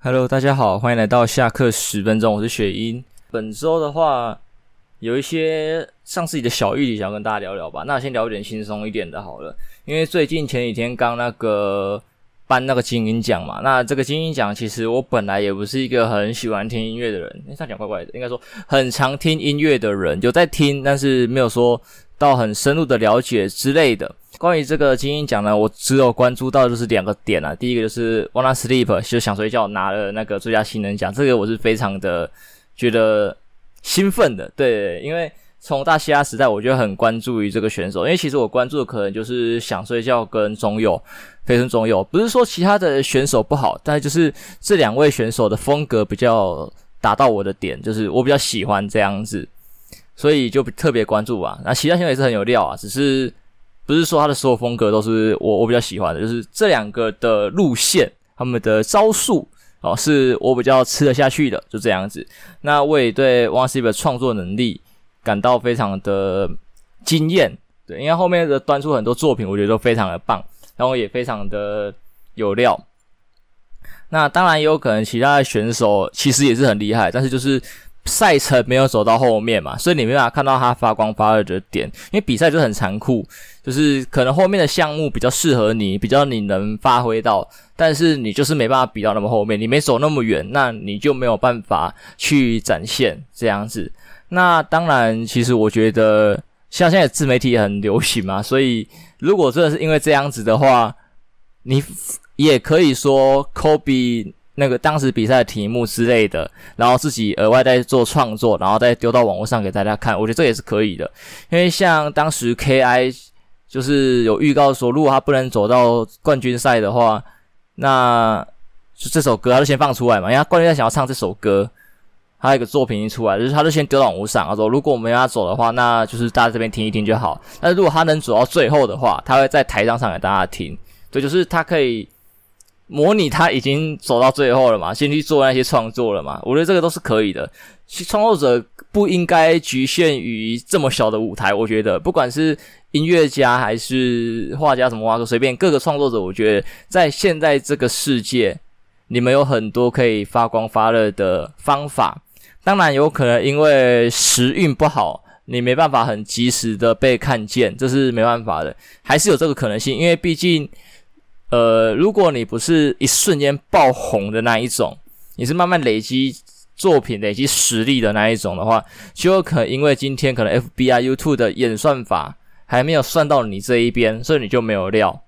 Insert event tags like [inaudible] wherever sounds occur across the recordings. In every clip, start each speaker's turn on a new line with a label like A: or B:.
A: Hello，大家好，欢迎来到下课十分钟，我是雪英。本周的话，有一些上自己的小议题想要跟大家聊聊吧。那先聊一点轻松一点的好了，因为最近前几天刚那个颁那个金鹰奖嘛。那这个金鹰奖其实我本来也不是一个很喜欢听音乐的人，诶，这样讲怪怪的，应该说很常听音乐的人，有在听，但是没有说到很深入的了解之类的。关于这个金音奖呢，我只有关注到就是两个点啊。第一个就是 Wanna Sleep 就想睡觉拿了那个最佳新人奖，这个我是非常的觉得兴奋的。对，因为从大西亚时代我就很关注于这个选手，因为其实我关注的可能就是想睡觉跟中佑，飞春中佑。不是说其他的选手不好，但就是这两位选手的风格比较达到我的点，就是我比较喜欢这样子，所以就特别关注吧。那其他选手也是很有料啊，只是。不是说他的所有风格都是我我比较喜欢的，就是这两个的路线，他们的招数哦，是我比较吃得下去的，就这样子。那我也对 Wanna Sleep 的创作能力感到非常的惊艳，对，因为后面的端出很多作品，我觉得都非常的棒，然后也非常的有料。那当然也有可能其他的选手其实也是很厉害，但是就是。赛程没有走到后面嘛，所以你没办法看到他发光发热的点。因为比赛就很残酷，就是可能后面的项目比较适合你，比较你能发挥到，但是你就是没办法比到那么后面，你没走那么远，那你就没有办法去展现这样子。那当然，其实我觉得像现在自媒体也很流行嘛，所以如果真的是因为这样子的话，你也可以说 Kobe。那个当时比赛的题目之类的，然后自己额外再做创作，然后再丢到网络上给大家看，我觉得这也是可以的。因为像当时 KI 就是有预告说，如果他不能走到冠军赛的话，那就这首歌他就先放出来嘛。因为他冠军赛想要唱这首歌，他有一个作品一出来，就是他就先丢到网络上，他说如果我们要走的话，那就是大家这边听一听就好。但如果他能走到最后的话，他会在台上唱给大家听。对，就是他可以。模拟他已经走到最后了嘛，先去做那些创作了嘛，我觉得这个都是可以的。其创作者不应该局限于这么小的舞台，我觉得不管是音乐家还是画家什么话都随便各个创作者，我觉得在现在这个世界，你们有很多可以发光发热的方法。当然有可能因为时运不好，你没办法很及时的被看见，这是没办法的，还是有这个可能性，因为毕竟。呃，如果你不是一瞬间爆红的那一种，你是慢慢累积作品、累积实力的那一种的话，就有可能因为今天可能 F B I、YouTube 的演算法还没有算到你这一边，所以你就没有料，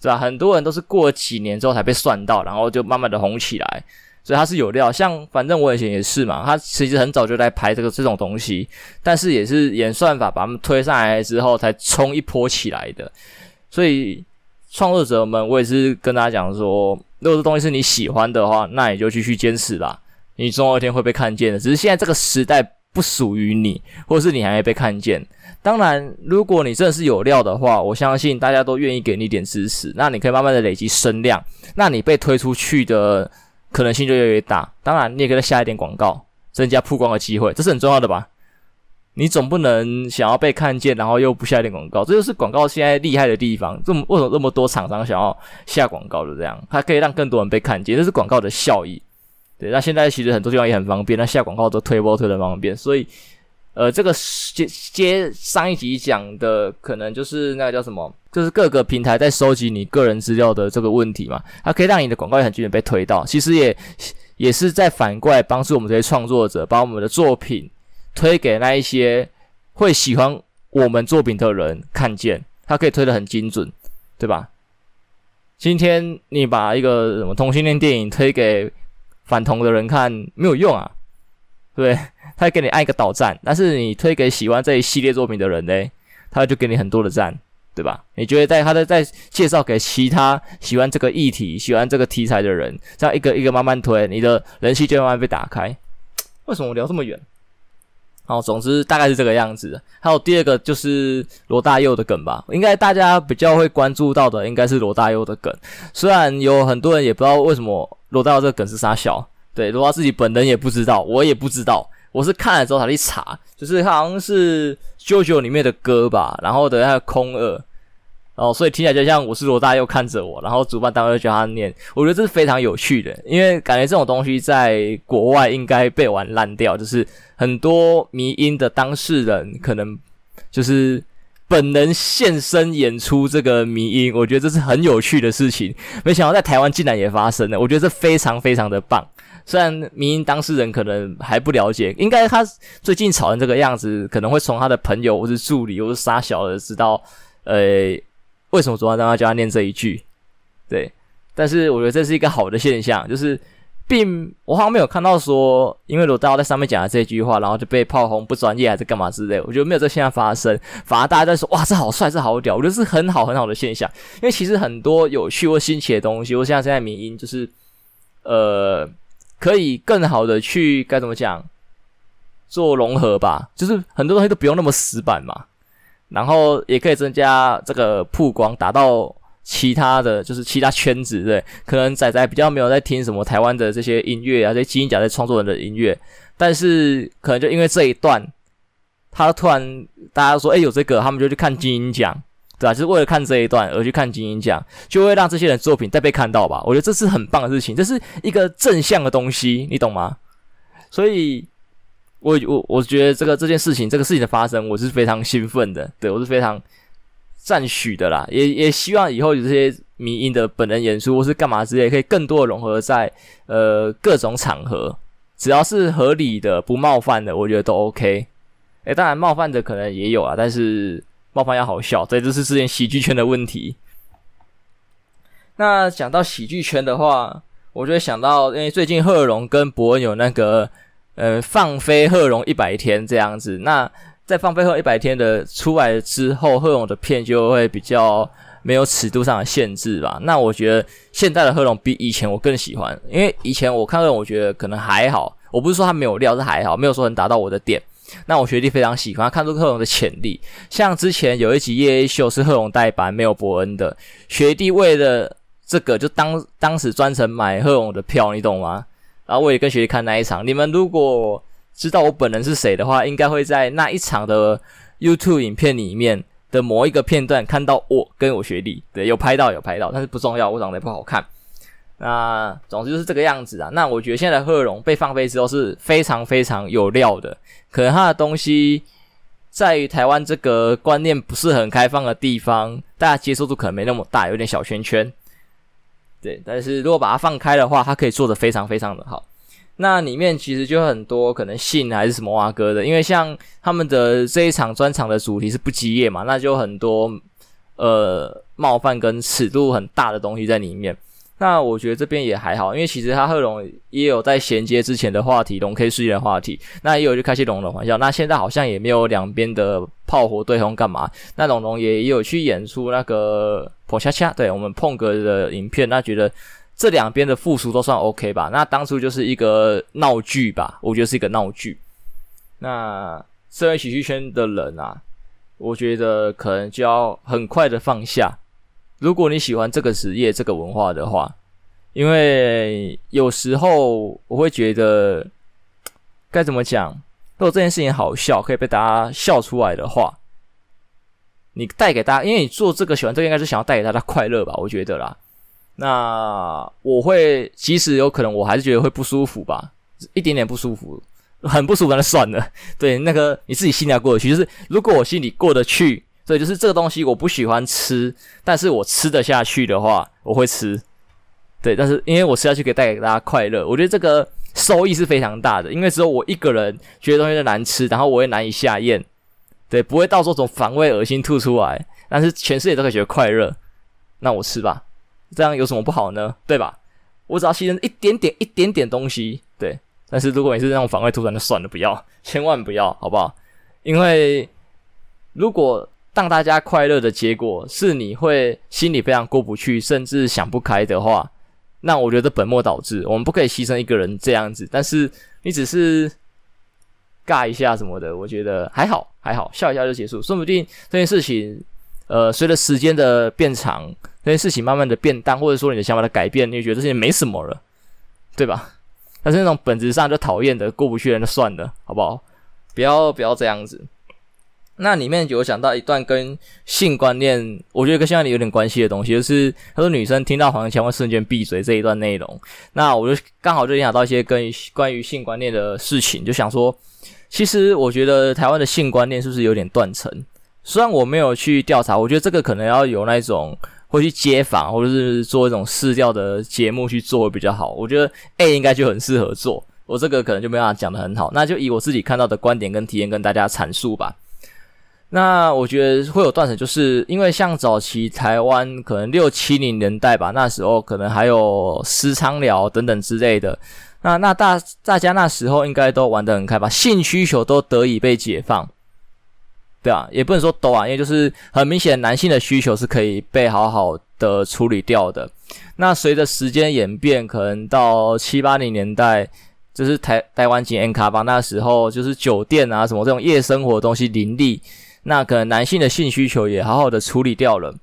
A: 是吧？很多人都是过了几年之后才被算到，然后就慢慢的红起来，所以他是有料。像反正我以前也是嘛，他其实很早就在拍这个这种东西，但是也是演算法把他们推上来之后才冲一波起来的，所以。创作者们，我也是跟大家讲说，如果这东西是你喜欢的话，那你就继续坚持吧。你总有一天会被看见的。只是现在这个时代不属于你，或是你还没被看见。当然，如果你真的是有料的话，我相信大家都愿意给你一点支持。那你可以慢慢的累积声量，那你被推出去的可能性就越来越大。当然，你也可以再下一点广告，增加曝光的机会，这是很重要的吧。你总不能想要被看见，然后又不下一点广告，这就是广告现在厉害的地方。这么为什么这么多厂商想要下广告的这样？它可以让更多人被看见，这是广告的效益。对，那现在其实很多地方也很方便，那下广告都推播推的方便。所以，呃，这个接接上一集讲的，可能就是那个叫什么，就是各个平台在收集你个人资料的这个问题嘛。它可以让你的广告也很均匀被推到，其实也也是在反过来帮助我们这些创作者，把我们的作品。推给那一些会喜欢我们作品的人看见，他可以推得很精准，对吧？今天你把一个什么同性恋电影推给反同的人看，没有用啊，对不对？[laughs] 他给你按一个倒赞，但是你推给喜欢这一系列作品的人呢，他就给你很多的赞，对吧？你觉得在他在在介绍给其他喜欢这个议题、喜欢这个题材的人，这样一个一个慢慢推，你的人气就慢慢被打开。为什么我聊这么远？好，总之大概是这个样子。还有第二个就是罗大佑的梗吧，应该大家比较会关注到的应该是罗大佑的梗。虽然有很多人也不知道为什么罗大佑这个梗是啥小，对，罗大自己本人也不知道，我也不知道。我是看了之后才去查，就是好像是 JoJo 里面的歌吧，然后等下空二，哦，所以听起来就像我是罗大佑看着我，然后主办单位就叫他念，我觉得这是非常有趣的，因为感觉这种东西在国外应该被玩烂掉，就是很多迷音的当事人可能就是本能现身演出这个迷音，我觉得这是很有趣的事情，没想到在台湾竟然也发生了，我觉得这非常非常的棒。虽然迷音当事人可能还不了解，应该他最近吵成这个样子，可能会从他的朋友或是助理或是杀小的知道，呃。为什么主办单位叫他念这一句？对，但是我觉得这是一个好的现象，就是并我好像没有看到说，因为罗大佑在上面讲了这句话，然后就被炮轰不专业还是干嘛之类。我觉得没有这现象发生，反而大家在说哇，这好帅，这好屌，我觉得是很好很好的现象。因为其实很多有趣或新奇的东西，或像现在民音，就是呃，可以更好的去该怎么讲做融合吧，就是很多东西都不用那么死板嘛。然后也可以增加这个曝光，达到其他的就是其他圈子，对，可能仔仔比较没有在听什么台湾的这些音乐啊，这些金音奖在创作人的音乐，但是可能就因为这一段，他突然大家说，哎，有这个，他们就去看金音奖，对吧？就是为了看这一段而去看金音奖，就会让这些人作品再被看到吧？我觉得这是很棒的事情，这是一个正向的东西，你懂吗？所以。我我我觉得这个这件事情，这个事情的发生，我是非常兴奋的，对，我是非常赞许的啦，也也希望以后有这些迷因的本人演出或是干嘛之类，可以更多的融合在呃各种场合，只要是合理的、不冒犯的，我觉得都 OK。诶，当然冒犯的可能也有啊，但是冒犯要好笑，对这是之前喜剧圈的问题。那讲到喜剧圈的话，我就会想到，因为最近贺龙跟博恩有那个。呃，放飞贺龙一百天这样子，那在放飞贺一百天的出来之后，贺龙的片就会比较没有尺度上的限制吧。那我觉得现在的贺龙比以前我更喜欢，因为以前我看贺龙，我觉得可能还好。我不是说他没有料，是还好，没有说能达到我的点。那我学弟非常喜欢，看出贺龙的潜力。像之前有一集夜 A 秀是贺龙代班，没有伯恩的，学弟为了这个就当当时专程买贺龙的票，你懂吗？然后我也跟学弟看那一场。你们如果知道我本人是谁的话，应该会在那一场的 YouTube 影片里面的某一个片段看到我跟我学弟。对，有拍到有拍到，但是不重要，我长得也不好看。那总之就是这个样子啊。那我觉得现在的贺龙被放飞之后是非常非常有料的，可能他的东西在于台湾这个观念不是很开放的地方，大家接受度可能没那么大，有点小圈圈。对，但是如果把它放开的话，它可以做得非常非常的好。那里面其实就很多可能性还是什么哇哥的，因为像他们的这一场专场的主题是不羁夜嘛，那就很多呃冒犯跟尺度很大的东西在里面。那我觉得这边也还好，因为其实他贺龙也有在衔接之前的话题，龙 K 事件的话题，那也有去开些龙的玩笑。那现在好像也没有两边的炮火对轰干嘛？那龙龙也有去演出那个破恰恰，对我们碰哥的影片，那觉得这两边的复述都算 OK 吧？那当初就是一个闹剧吧，我觉得是一个闹剧。那身为喜剧圈的人啊，我觉得可能就要很快的放下。如果你喜欢这个职业、这个文化的话，因为有时候我会觉得该怎么讲？如果这件事情好笑，可以被大家笑出来的话，你带给大家，因为你做这个喜欢这，应该是想要带给大家快乐吧？我觉得啦。那我会，即使有可能，我还是觉得会不舒服吧，一点点不舒服，很不舒服，那算了。[laughs] 对，那个你自己心里要过得去。就是如果我心里过得去。所以就是这个东西我不喜欢吃，但是我吃得下去的话，我会吃。对，但是因为我吃下去可以带给大家快乐，我觉得这个收益是非常大的。因为只有我一个人觉得东西难吃，然后我也难以下咽，对，不会到时候从反胃、恶心吐出来。但是全世界都可以觉得快乐，那我吃吧，这样有什么不好呢？对吧？我只要牺牲一点点、一点点东西，对。但是如果你是那种反胃吐出来，那算了，不要，千万不要，好不好？因为如果让大家快乐的结果是你会心里非常过不去，甚至想不开的话，那我觉得本末倒置。我们不可以牺牲一个人这样子，但是你只是尬一下什么的，我觉得还好，还好，笑一下就结束。说不定这件事情，呃，随着时间的变长，这件事情慢慢的变淡，或者说你的想法的改变，你就觉得这些没什么了，对吧？但是那种本质上就讨厌的过不去的人，就算了，好不好？不要不要这样子。那里面有讲到一段跟性观念，我觉得跟性观念有点关系的东西，就是他说女生听到黄腔会瞬间闭嘴这一段内容。那我就刚好就联想到一些跟关于性观念的事情，就想说，其实我觉得台湾的性观念是不是有点断层？虽然我没有去调查，我觉得这个可能要有那种会去街访或者是做一种市调的节目去做会比较好。我觉得 A 应该就很适合做，我这个可能就没办法讲的很好，那就以我自己看到的观点跟体验跟大家阐述吧。那我觉得会有断层，就是因为像早期台湾可能六七零年代吧，那时候可能还有私娼寮等等之类的。那那大大家那时候应该都玩得很开吧，性需求都得以被解放，对啊，也不能说都啊，因为就是很明显男性的需求是可以被好好的处理掉的。那随着时间演变，可能到七八零年代，就是台台湾景 N 卡吧，那时候就是酒店啊什么这种夜生活的东西林立。那可能男性的性需求也好好的处理掉了。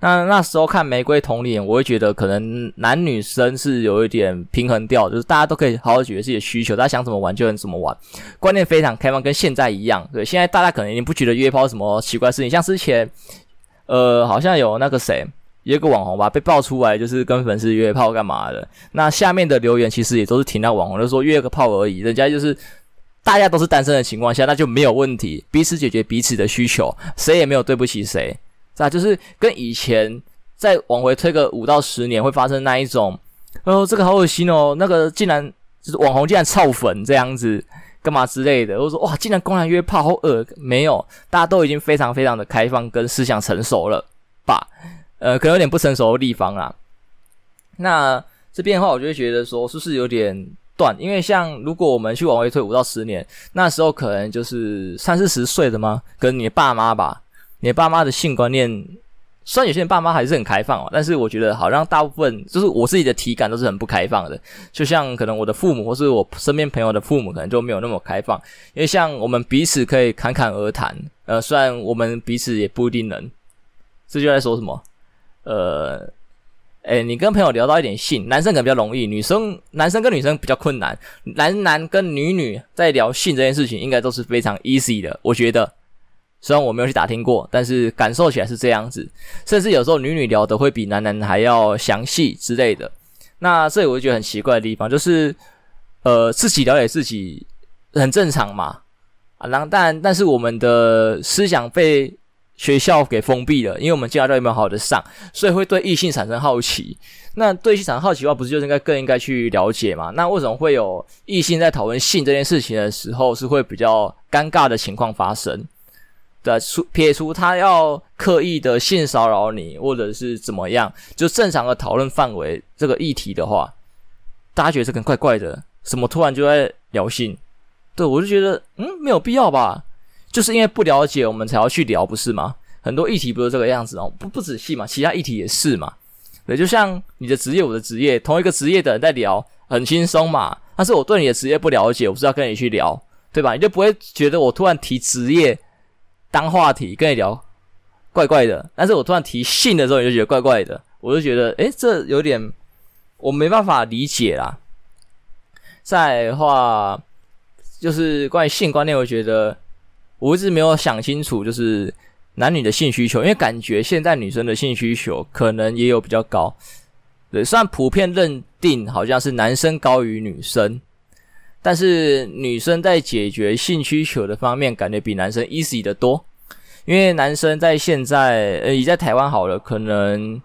A: 那那时候看《玫瑰童年》，我会觉得可能男女生是有一点平衡掉，就是大家都可以好好解决自己的需求，大家想怎么玩就能怎么玩，观念非常开放，跟现在一样。对，现在大家可能已经不觉得约炮什么奇怪事情，像之前，呃，好像有那个谁，一个网红吧，被爆出来就是跟粉丝约炮干嘛的。那下面的留言其实也都是挺那网红，就说约个炮而已，人家就是。大家都是单身的情况下，那就没有问题，彼此解决彼此的需求，谁也没有对不起谁。是吧就是跟以前再往回推个五到十年会发生那一种，哦，这个好恶心哦，那个竟然就是网红竟然操粉这样子，干嘛之类的，我说哇，竟然公然约炮，好恶，没有，大家都已经非常非常的开放跟思想成熟了吧？呃，可能有点不成熟的地方啊。那这边的话，我就会觉得说，是不是有点？断，因为像如果我们去往回推五到十年，那时候可能就是三四十岁的吗？跟你爸妈吧，你爸妈的性观念，虽然有些人爸妈还是很开放哦，但是我觉得好像大部分就是我自己的体感都是很不开放的。就像可能我的父母或是我身边朋友的父母，可能就没有那么开放。因为像我们彼此可以侃侃而谈，呃，虽然我们彼此也不一定能。这就在说什么？呃。诶，你跟朋友聊到一点性，男生可能比较容易，女生男生跟女生比较困难。男男跟女女在聊性这件事情，应该都是非常 easy 的。我觉得，虽然我没有去打听过，但是感受起来是这样子。甚至有时候女女聊的会比男男还要详细之类的。那这里我就觉得很奇怪的地方，就是呃，自己了解自己很正常嘛。啊，然后但但是我们的思想被。学校给封闭了，因为我们进来都没有好好的上，所以会对异性产生好奇。那对异性产生好奇的话，不是就应该更应该去了解吗？那为什么会有异性在讨论性这件事情的时候，是会比较尴尬的情况发生？对，出撇除他要刻意的性骚扰你，或者是怎么样，就正常的讨论范围这个议题的话，大家觉得这个怪怪的，什么突然就在聊性？对，我就觉得，嗯，没有必要吧。就是因为不了解，我们才要去聊，不是吗？很多议题不是这个样子哦，不不仔细嘛，其他议题也是嘛。对，就像你的职业，我的职业，同一个职业的人在聊，很轻松嘛。但是我对你的职业不了解，我不是要跟你去聊，对吧？你就不会觉得我突然提职业当话题跟你聊，怪怪的。但是我突然提性的时候，你就觉得怪怪的，我就觉得，诶，这有点我没办法理解啦。再话，就是关于性观念，我觉得。我一直没有想清楚，就是男女的性需求，因为感觉现在女生的性需求可能也有比较高，对，虽然普遍认定好像是男生高于女生，但是女生在解决性需求的方面，感觉比男生 easy 得多，因为男生在现在，呃，已在台湾好了，可能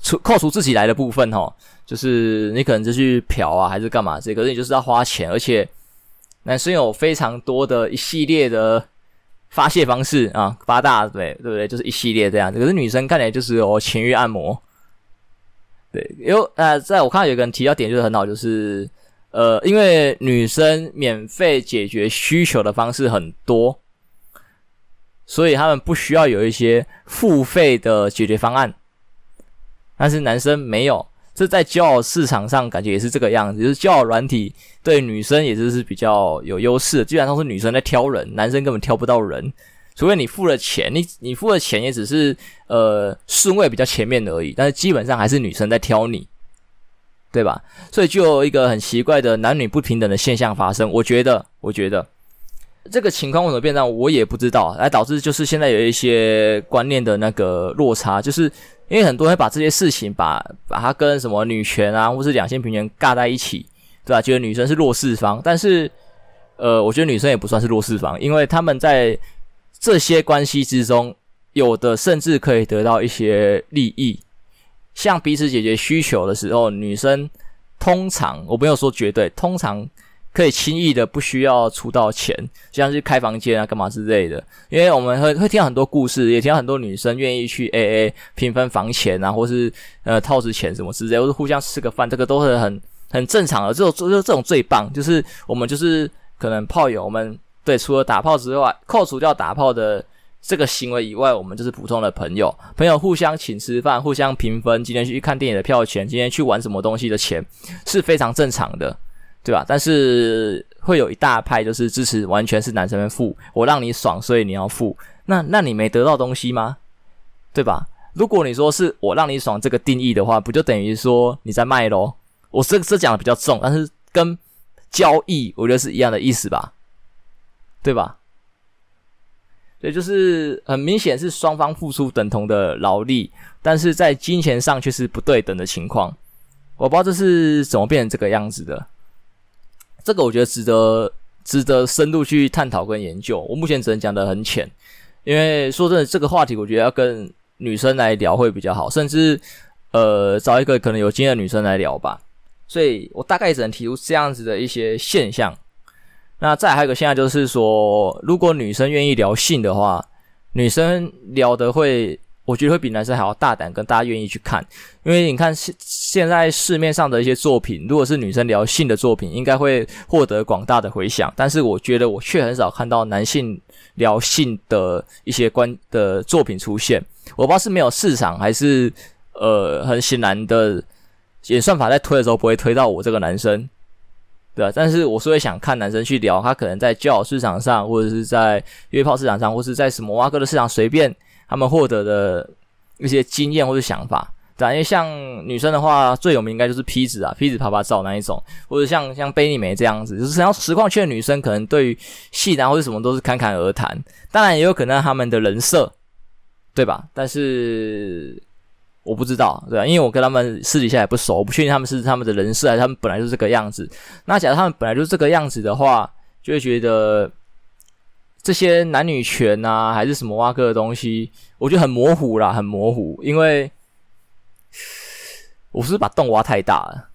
A: 除扣除自己来的部分哦，就是你可能就去嫖啊，还是干嘛这个，可是你就是要花钱，而且男生有非常多的一系列的。发泄方式啊，八大对对不对？就是一系列这样子。可是女生看起来就是有情欲按摩，对，有呃，在我看到有个人提到点就是很好，就是呃，因为女生免费解决需求的方式很多，所以他们不需要有一些付费的解决方案，但是男生没有。这在交友市场上感觉也是这个样子，就是交友软体对女生也就是比较有优势，基本上是女生在挑人，男生根本挑不到人，除非你付了钱，你你付了钱也只是呃顺位比较前面而已，但是基本上还是女生在挑你，对吧？所以就有一个很奇怪的男女不平等的现象发生，我觉得，我觉得这个情况为什么变这样，我也不知道，来导致就是现在有一些观念的那个落差，就是因为很多人把这些事情把把它跟什么女权啊，或是两性平权尬在一起，对吧？觉得女生是弱势方，但是呃，我觉得女生也不算是弱势方，因为他们在这些关系之中，有的甚至可以得到一些利益，像彼此解决需求的时候，女生通常我没有说绝对，通常。可以轻易的不需要出到钱，像是开房间啊、干嘛之类的。因为我们会会听到很多故事，也听到很多女生愿意去 AA 平分房钱啊，或是呃套子钱什么之类，或是互相吃个饭，这个都是很很正常的。这种就这种最棒，就是我们就是可能炮友，我们对除了打炮之外，扣除掉打炮的这个行为以外，我们就是普通的朋友。朋友互相请吃饭，互相平分今天去看电影的票钱，今天去玩什么东西的钱，是非常正常的。对吧？但是会有一大派就是支持，完全是男生们付，我让你爽，所以你要付。那那你没得到东西吗？对吧？如果你说是我让你爽这个定义的话，不就等于说你在卖咯？我这这讲的比较重，但是跟交易我觉得是一样的意思吧？对吧？所以就是很明显是双方付出等同的劳力，但是在金钱上却是不对等的情况。我不知道这是怎么变成这个样子的。这个我觉得值得值得深入去探讨跟研究。我目前只能讲得很浅，因为说真的，这个话题我觉得要跟女生来聊会比较好，甚至呃找一个可能有经验的女生来聊吧。所以我大概只能提出这样子的一些现象。那再还有一个现象就是说，如果女生愿意聊性的话，女生聊得会。我觉得会比男生还要大胆，跟大家愿意去看，因为你看现现在市面上的一些作品，如果是女生聊性的作品，应该会获得广大的回响。但是我觉得我却很少看到男性聊性的一些关的作品出现。我不知道是没有市场，还是呃很显然的演算法在推的时候不会推到我这个男生，对吧？但是我是会想看男生去聊，他可能在交友市场上，或者是在约炮市场上，或是在什么挖哥的市场随便。他们获得的一些经验或者想法，对，因为像女生的话，最有名应该就是 P 子啊，P 子啪啪照那一种，或者像像贝利梅这样子，就是像实况圈的女生，可能对于戏男或者什么都是侃侃而谈。当然也有可能他们的人设，对吧？但是我不知道，对吧？因为我跟他们私底下也不熟，我不确定他们是他们的人设还是他们本来就是这个样子。那假如他们本来就是这个样子的话，就会觉得。这些男女权啊，还是什么挖哥的东西，我觉得很模糊啦，很模糊。因为 [sighs] 我是不是把洞挖太大了，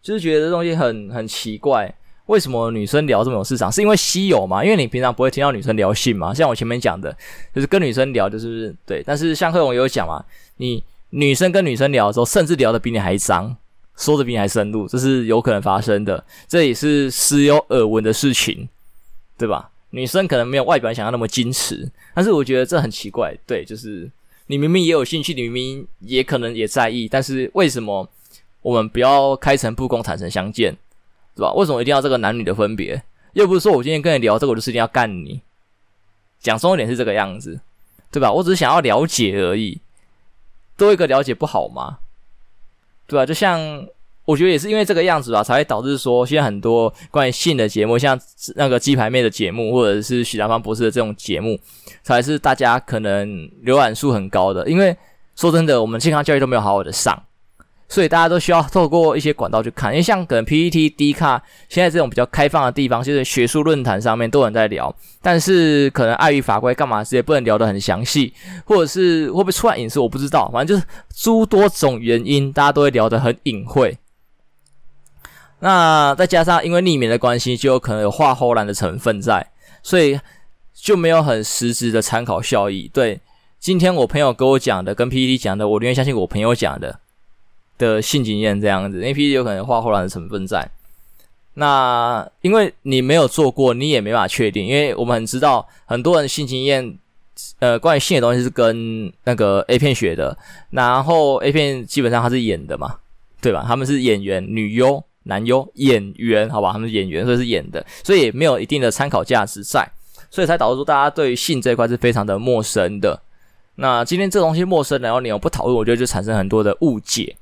A: 就是觉得这东西很很奇怪。为什么女生聊这么有市场？是因为稀有吗？因为你平常不会听到女生聊性嘛。像我前面讲的，就是跟女生聊，就是对。但是像贺勇也有讲嘛，你女生跟女生聊的时候，甚至聊的比你还脏，说的比你还深入，这是有可能发生的。这也是时有耳闻的事情，对吧？女生可能没有外表想要那么矜持，但是我觉得这很奇怪。对，就是你明明也有兴趣，你明明也可能也在意，但是为什么我们不要开诚布公、坦诚相见，是吧？为什么一定要这个男女的分别？又不是说我今天跟你聊这个，我就是一定要干你。讲重点是这个样子，对吧？我只是想要了解而已，多一个了解不好吗？对吧？就像。我觉得也是因为这个样子吧，才会导致说现在很多关于性的节目，像那个鸡排妹的节目，或者是许达芳博士的这种节目，才是大家可能浏览数很高的。因为说真的，我们健康教育都没有好好的上，所以大家都需要透过一些管道去看。因为像可能 PPT、D 卡现在这种比较开放的地方，就是学术论坛上面都有人在聊，但是可能碍于法规干嘛，也不能聊得很详细，或者是会不会出来隐私，我不知道。反正就是诸多种原因，大家都会聊得很隐晦。那再加上因为匿名的关系，就有可能有画唬烂的成分在，所以就没有很实质的参考效益。对，今天我朋友跟我讲的，跟 PTT 讲的，我宁愿相信我朋友讲的的性经验这样子，因为 pt 有可能画唬烂的成分在。那因为你没有做过，你也没法确定，因为我们很知道很多人性经验，呃，关于性的东西是跟那个 A 片学的，然后 A 片基本上他是演的嘛，对吧？他们是演员女优。男优演员，好吧，他们是演员，所以是演的，所以也没有一定的参考价值在，所以才导致说大家对于性这一块是非常的陌生的。那今天这东西陌生，然后你又不讨论，我觉得就产生很多的误解。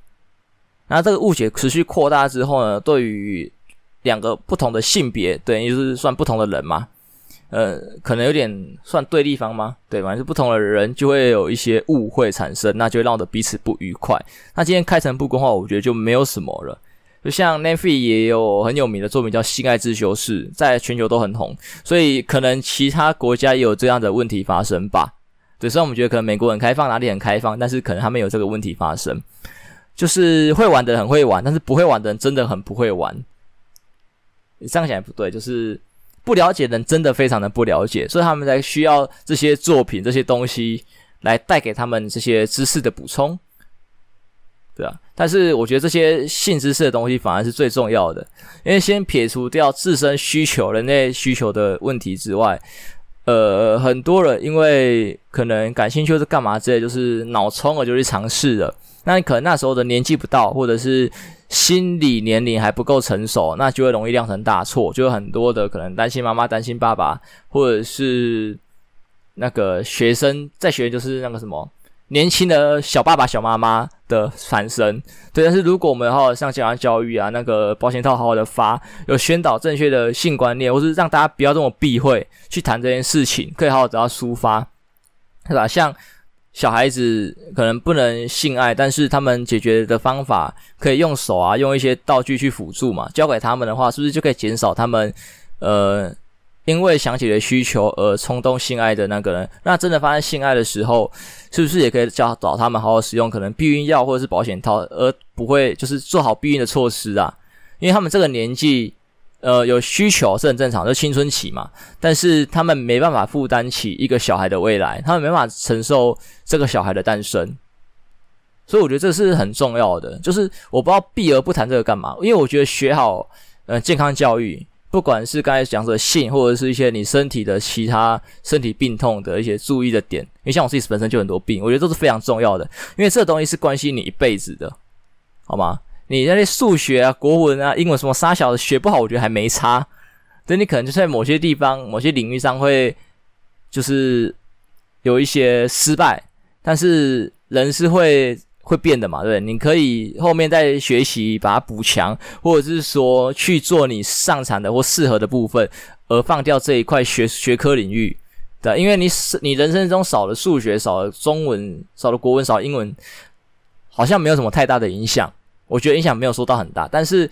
A: 那这个误解持续扩大之后呢，对于两个不同的性别，等于就是算不同的人嘛，呃，可能有点算对立方吗？对，反正是不同的人就会有一些误会产生，那就会闹得彼此不愉快。那今天开诚布公的话，我觉得就没有什么了。就像 n e t f l i 也有很有名的作品叫《性爱自修室》，在全球都很红，所以可能其他国家也有这样的问题发生吧。对，虽然我们觉得可能美国很开放，哪里很开放，但是可能他们有这个问题发生，就是会玩的人很会玩，但是不会玩的人真的很不会玩。你这样想也不对，就是。不了解的人真的非常的不了解，所以他们才需要这些作品、这些东西来带给他们这些知识的补充，对啊。但是我觉得这些性知识的东西反而是最重要的，因为先撇除掉自身需求、人类需求的问题之外，呃，很多人因为可能感兴趣是干嘛之类，就是脑冲了就去尝试了。那你可能那时候的年纪不到，或者是。心理年龄还不够成熟，那就会容易酿成大错，就有很多的可能担心妈妈、担心爸爸，或者是那个学生在学，就是那个什么年轻的小爸爸、小妈妈的产生。对，但是如果我们好好像健康教育啊，那个保险套好好的发，有宣导正确的性观念，或是让大家不要这么避讳去谈这件事情，可以好好找到抒发，对吧？像。小孩子可能不能性爱，但是他们解决的方法可以用手啊，用一些道具去辅助嘛。教给他们的话，是不是就可以减少他们呃因为想起了需求而冲动性爱的那个人？那真的发生性爱的时候，是不是也可以教导他们好好使用可能避孕药或者是保险套，而不会就是做好避孕的措施啊？因为他们这个年纪。呃，有需求是很正常，就青春期嘛。但是他们没办法负担起一个小孩的未来，他们没办法承受这个小孩的诞生。所以我觉得这是很重要的。就是我不知道避而不谈这个干嘛，因为我觉得学好呃健康教育，不管是刚才讲的性，或者是一些你身体的其他身体病痛的一些注意的点。因为像我自己本身就很多病，我觉得都是非常重要的，因为这东西是关系你一辈子的，好吗？你那些数学啊、国文啊、英文什么杀小的学不好，我觉得还没差。但你可能就在某些地方、某些领域上会就是有一些失败，但是人是会会变的嘛，对？你可以后面再学习把它补强，或者是说去做你擅长的或适合的部分，而放掉这一块学学科领域，对，因为你你人生中少了数学、少了中文、少了国文、少了英文，好像没有什么太大的影响。我觉得影响没有说到很大，但是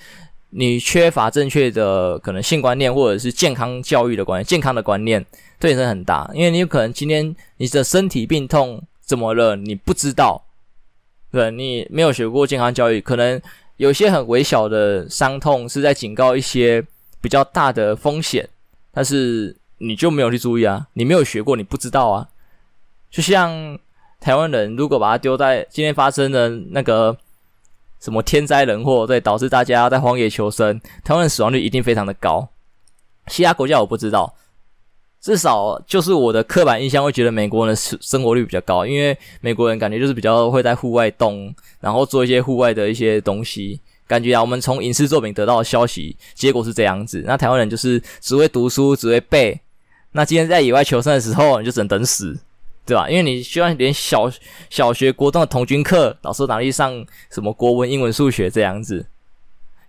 A: 你缺乏正确的可能性观念，或者是健康教育的观念，健康的观念对人很大，因为你有可能今天你的身体病痛怎么了，你不知道，对，你没有学过健康教育，可能有些很微小的伤痛是在警告一些比较大的风险，但是你就没有去注意啊，你没有学过，你不知道啊，就像台湾人如果把它丢在今天发生的那个。什么天灾人祸，对，导致大家在荒野求生，台湾人死亡率一定非常的高。其他国家我不知道，至少就是我的刻板印象会觉得美国人的生活率比较高，因为美国人感觉就是比较会在户外动，然后做一些户外的一些东西。感觉啊，我们从影视作品得到的消息，结果是这样子。那台湾人就是只会读书，只会背。那今天在野外求生的时候，你就只能等死。对吧？因为你希望连小小学、国中的童军课，老师哪里上什么国文、英文、数学这样子？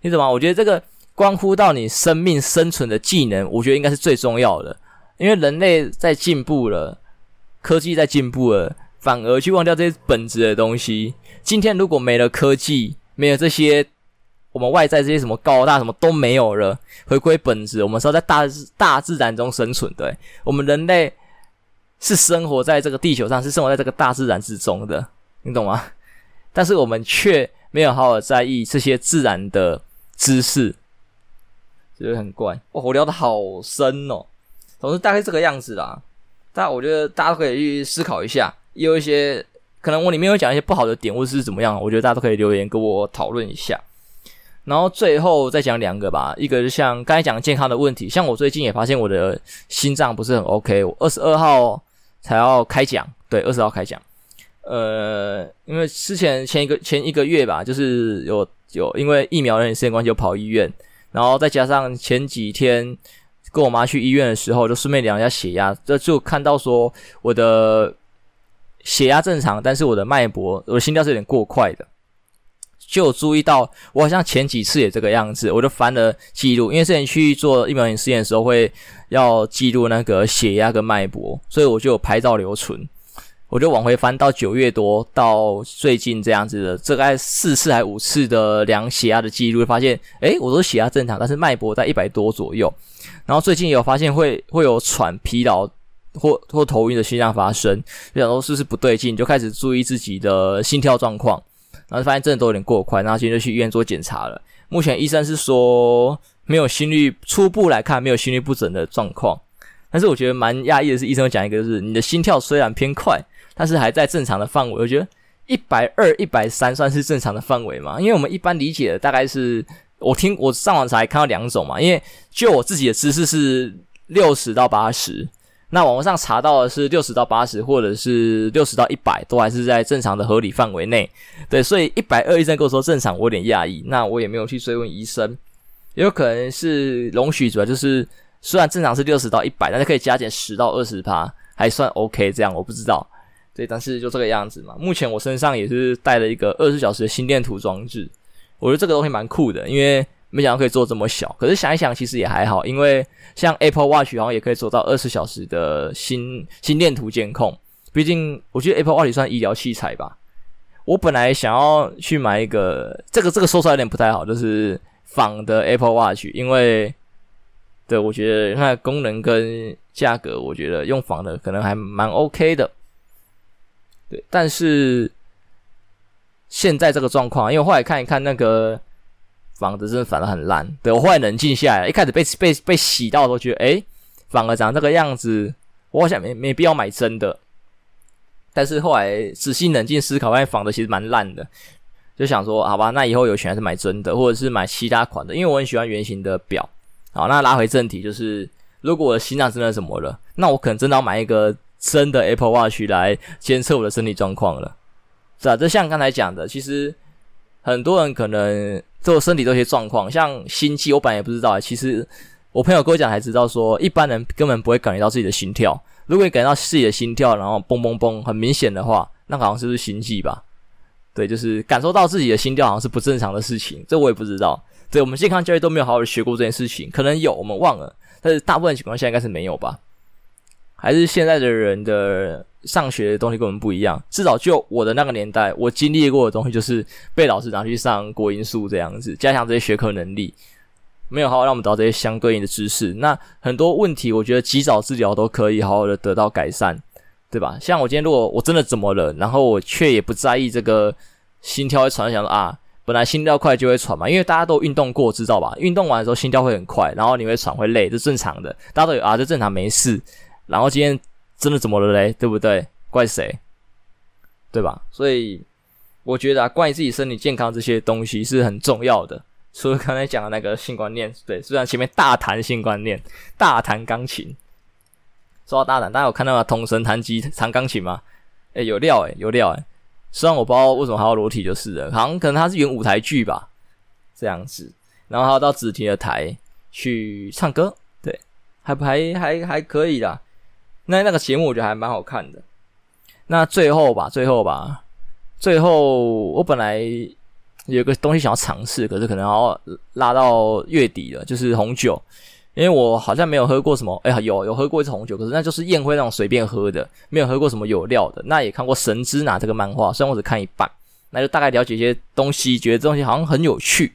A: 你怎么？我觉得这个关乎到你生命生存的技能，我觉得应该是最重要的。因为人类在进步了，科技在进步了，反而去忘掉这些本质的东西。今天如果没了科技，没有这些我们外在这些什么高大什么都没有了，回归本质，我们是要在大大自然中生存。对，我们人类。是生活在这个地球上，是生活在这个大自然之中的，你懂吗？但是我们却没有好好在意这些自然的知识，觉得很怪。哦，我聊得好深哦，总之大概这个样子啦。但我觉得大家都可以去思考一下，也有一些可能我里面有讲一些不好的点，或者是怎么样，我觉得大家都可以留言跟我讨论一下。然后最后再讲两个吧，一个是像刚才讲健康的问题，像我最近也发现我的心脏不是很 OK，我二十二号。才要开讲，对，二十号开讲。呃，因为之前前一个前一个月吧，就是有有因为疫苗的时间关系，就跑医院，然后再加上前几天跟我妈去医院的时候，就顺便量一下血压，这就看到说我的血压正常，但是我的脉搏，我的心跳是有点过快的。就注意到我好像前几次也这个样子，我就翻了记录，因为之前去做疫苗试验的时候会要记录那个血压跟脉搏，所以我就有拍照留存。我就往回翻到九月多到最近这样子的，这大概四次还五次的量血压的记录，发现，诶，我都血压正常，但是脉搏在一百多左右。然后最近有发现会会有喘、疲劳或或头晕的现象发生，就想说是不是不对劲，就开始注意自己的心跳状况，然后发现真的都有点过快，然后今天就去医院做检查了。目前医生是说没有心率，初步来看没有心率不整的状况，但是我觉得蛮讶异的是，医生讲一个就是你的心跳虽然偏快。但是还在正常的范围，我觉得一百二、一百三算是正常的范围嘛？因为我们一般理解的大概是，我听我上网查看到两种嘛。因为就我自己的知识是六十到八十，那网络上查到的是六十到八十，或者是六十到一百，都还是在正常的合理范围内。对，所以一百二医生跟我说正常，我有点讶异。那我也没有去追问医生，也有可能是容许，主要就是虽然正常是六十到一百，但是可以加减十到二十趴，还算 OK。这样我不知道。对，但是就这个样子嘛。目前我身上也是带了一个二十四小时的心电图装置，我觉得这个东西蛮酷的，因为没想到可以做这么小。可是想一想，其实也还好，因为像 Apple Watch 好像也可以做到二十小时的心心电图监控。毕竟我觉得 Apple Watch 算医疗器材吧。我本来想要去买一个，这个这个说出来有点不太好，就是仿的 Apple Watch，因为对，我觉得它的功能跟价格，我觉得用仿的可能还蛮 OK 的。对，但是现在这个状况，因为后来看一看那个仿的，真的反而很烂。对，我后来冷静下来，一开始被被被洗到，都觉得诶，反而长这个样子，我好像没没必要买真的。但是后来仔细冷静思考，发现仿的其实蛮烂的，就想说，好吧，那以后有钱还是买真的，或者是买其他款的，因为我很喜欢圆形的表。好，那拉回正题，就是如果我的心脏真的怎么了，那我可能真的要买一个。真的 Apple Watch 来监测我的身体状况了，是啊，就像刚才讲的，其实很多人可能做身体都有些状况，像心悸，我本来也不知道。其实我朋友跟我讲才知道说，说一般人根本不会感觉到自己的心跳。如果你感觉到自己的心跳，然后嘣嘣嘣很明显的话，那好像是不是心悸吧？对，就是感受到自己的心跳好像是不正常的事情，这我也不知道。对，我们健康教育都没有好好的学过这件事情，可能有我们忘了，但是大部分情况下应该是没有吧。还是现在的人的上学的东西跟我们不一样。至少就我的那个年代，我经历过的东西就是被老师拿去上国英数这样子，加强这些学科能力，没有好好让我们得到这些相对应的知识。那很多问题，我觉得及早治疗都可以好好的得到改善，对吧？像我今天如果我真的怎么了，然后我却也不在意这个心跳会喘，想啊，本来心跳快就会喘嘛，因为大家都运动过，知道吧？运动完的时候心跳会很快，然后你会喘会累，这正常的，大家都有啊，这正常没事。然后今天真的怎么了嘞？对不对？怪谁？对吧？所以我觉得啊，关于自己身体健康这些东西是很重要的。除了刚才讲的那个性观念，对，虽然前面大谈性观念，大谈钢琴，说到大谈，大家有看到吗？统神弹吉弹钢琴吗？诶，有料诶，有料诶。虽然我不知道为什么还要裸体，就是了，好像可能他是演舞台剧吧，这样子。然后还要到紫堤的台去唱歌，对，还还还还可以啦。那那个节目我觉得还蛮好看的。那最后吧，最后吧，最后我本来有个东西想要尝试，可是可能要拉到月底了，就是红酒。因为我好像没有喝过什么，哎呀，有有喝过一次红酒，可是那就是宴会那种随便喝的，没有喝过什么有料的。那也看过《神之拿》这个漫画，虽然我只看一半，那就大概了解一些东西，觉得这东西好像很有趣。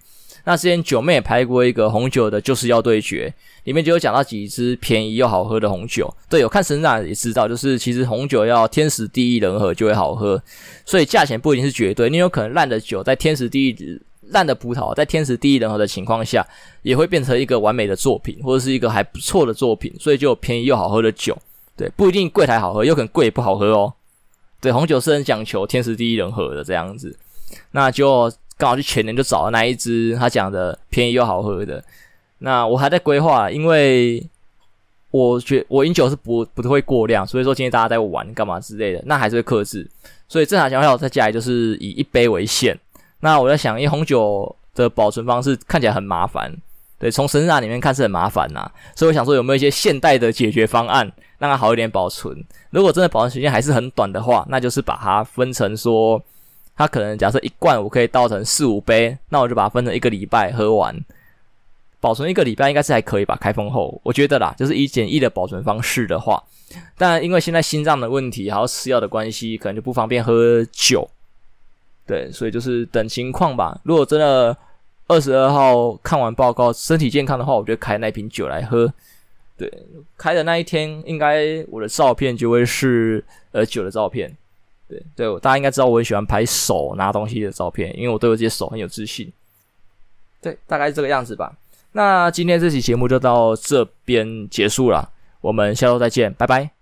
A: 那之前九妹也拍过一个红酒的，就是要对决，里面就有讲到几支便宜又好喝的红酒。对，有看神长也知道，就是其实红酒要天时地利人和就会好喝，所以价钱不一定是绝对。你有可能烂的酒在天时地利烂的葡萄在天时地利人和的情况下，也会变成一个完美的作品，或者是一个还不错的作品。所以就有便宜又好喝的酒，对，不一定柜台好喝，有可能贵不好喝哦。对，红酒是很讲求天时地利人和的这样子，那就。刚好去前年就找了那一支，他讲的便宜又好喝的。那我还在规划，因为我觉我饮酒是不不会过量，所以说今天大家在玩干嘛之类的，那还是会克制。所以正常情况下，我在家里就是以一杯为限。那我在想，因为红酒的保存方式看起来很麻烦，对，从神纳里面看是很麻烦呐，所以我想说有没有一些现代的解决方案，让它好一点保存。如果真的保存时间还是很短的话，那就是把它分成说。它可能假设一罐我可以倒成四五杯，那我就把它分成一个礼拜喝完，保存一个礼拜应该是还可以吧？开封后，我觉得啦，就是以简易的保存方式的话，但因为现在心脏的问题还有吃药的关系，可能就不方便喝酒。对，所以就是等情况吧。如果真的二十二号看完报告，身体健康的话，我就开那瓶酒来喝。对，开的那一天，应该我的照片就会是呃酒的照片。对对，大家应该知道我很喜欢拍手拿东西的照片，因为我对我自己手很有自信。对，大概是这个样子吧。那今天这期节目就到这边结束了，我们下周再见，拜拜。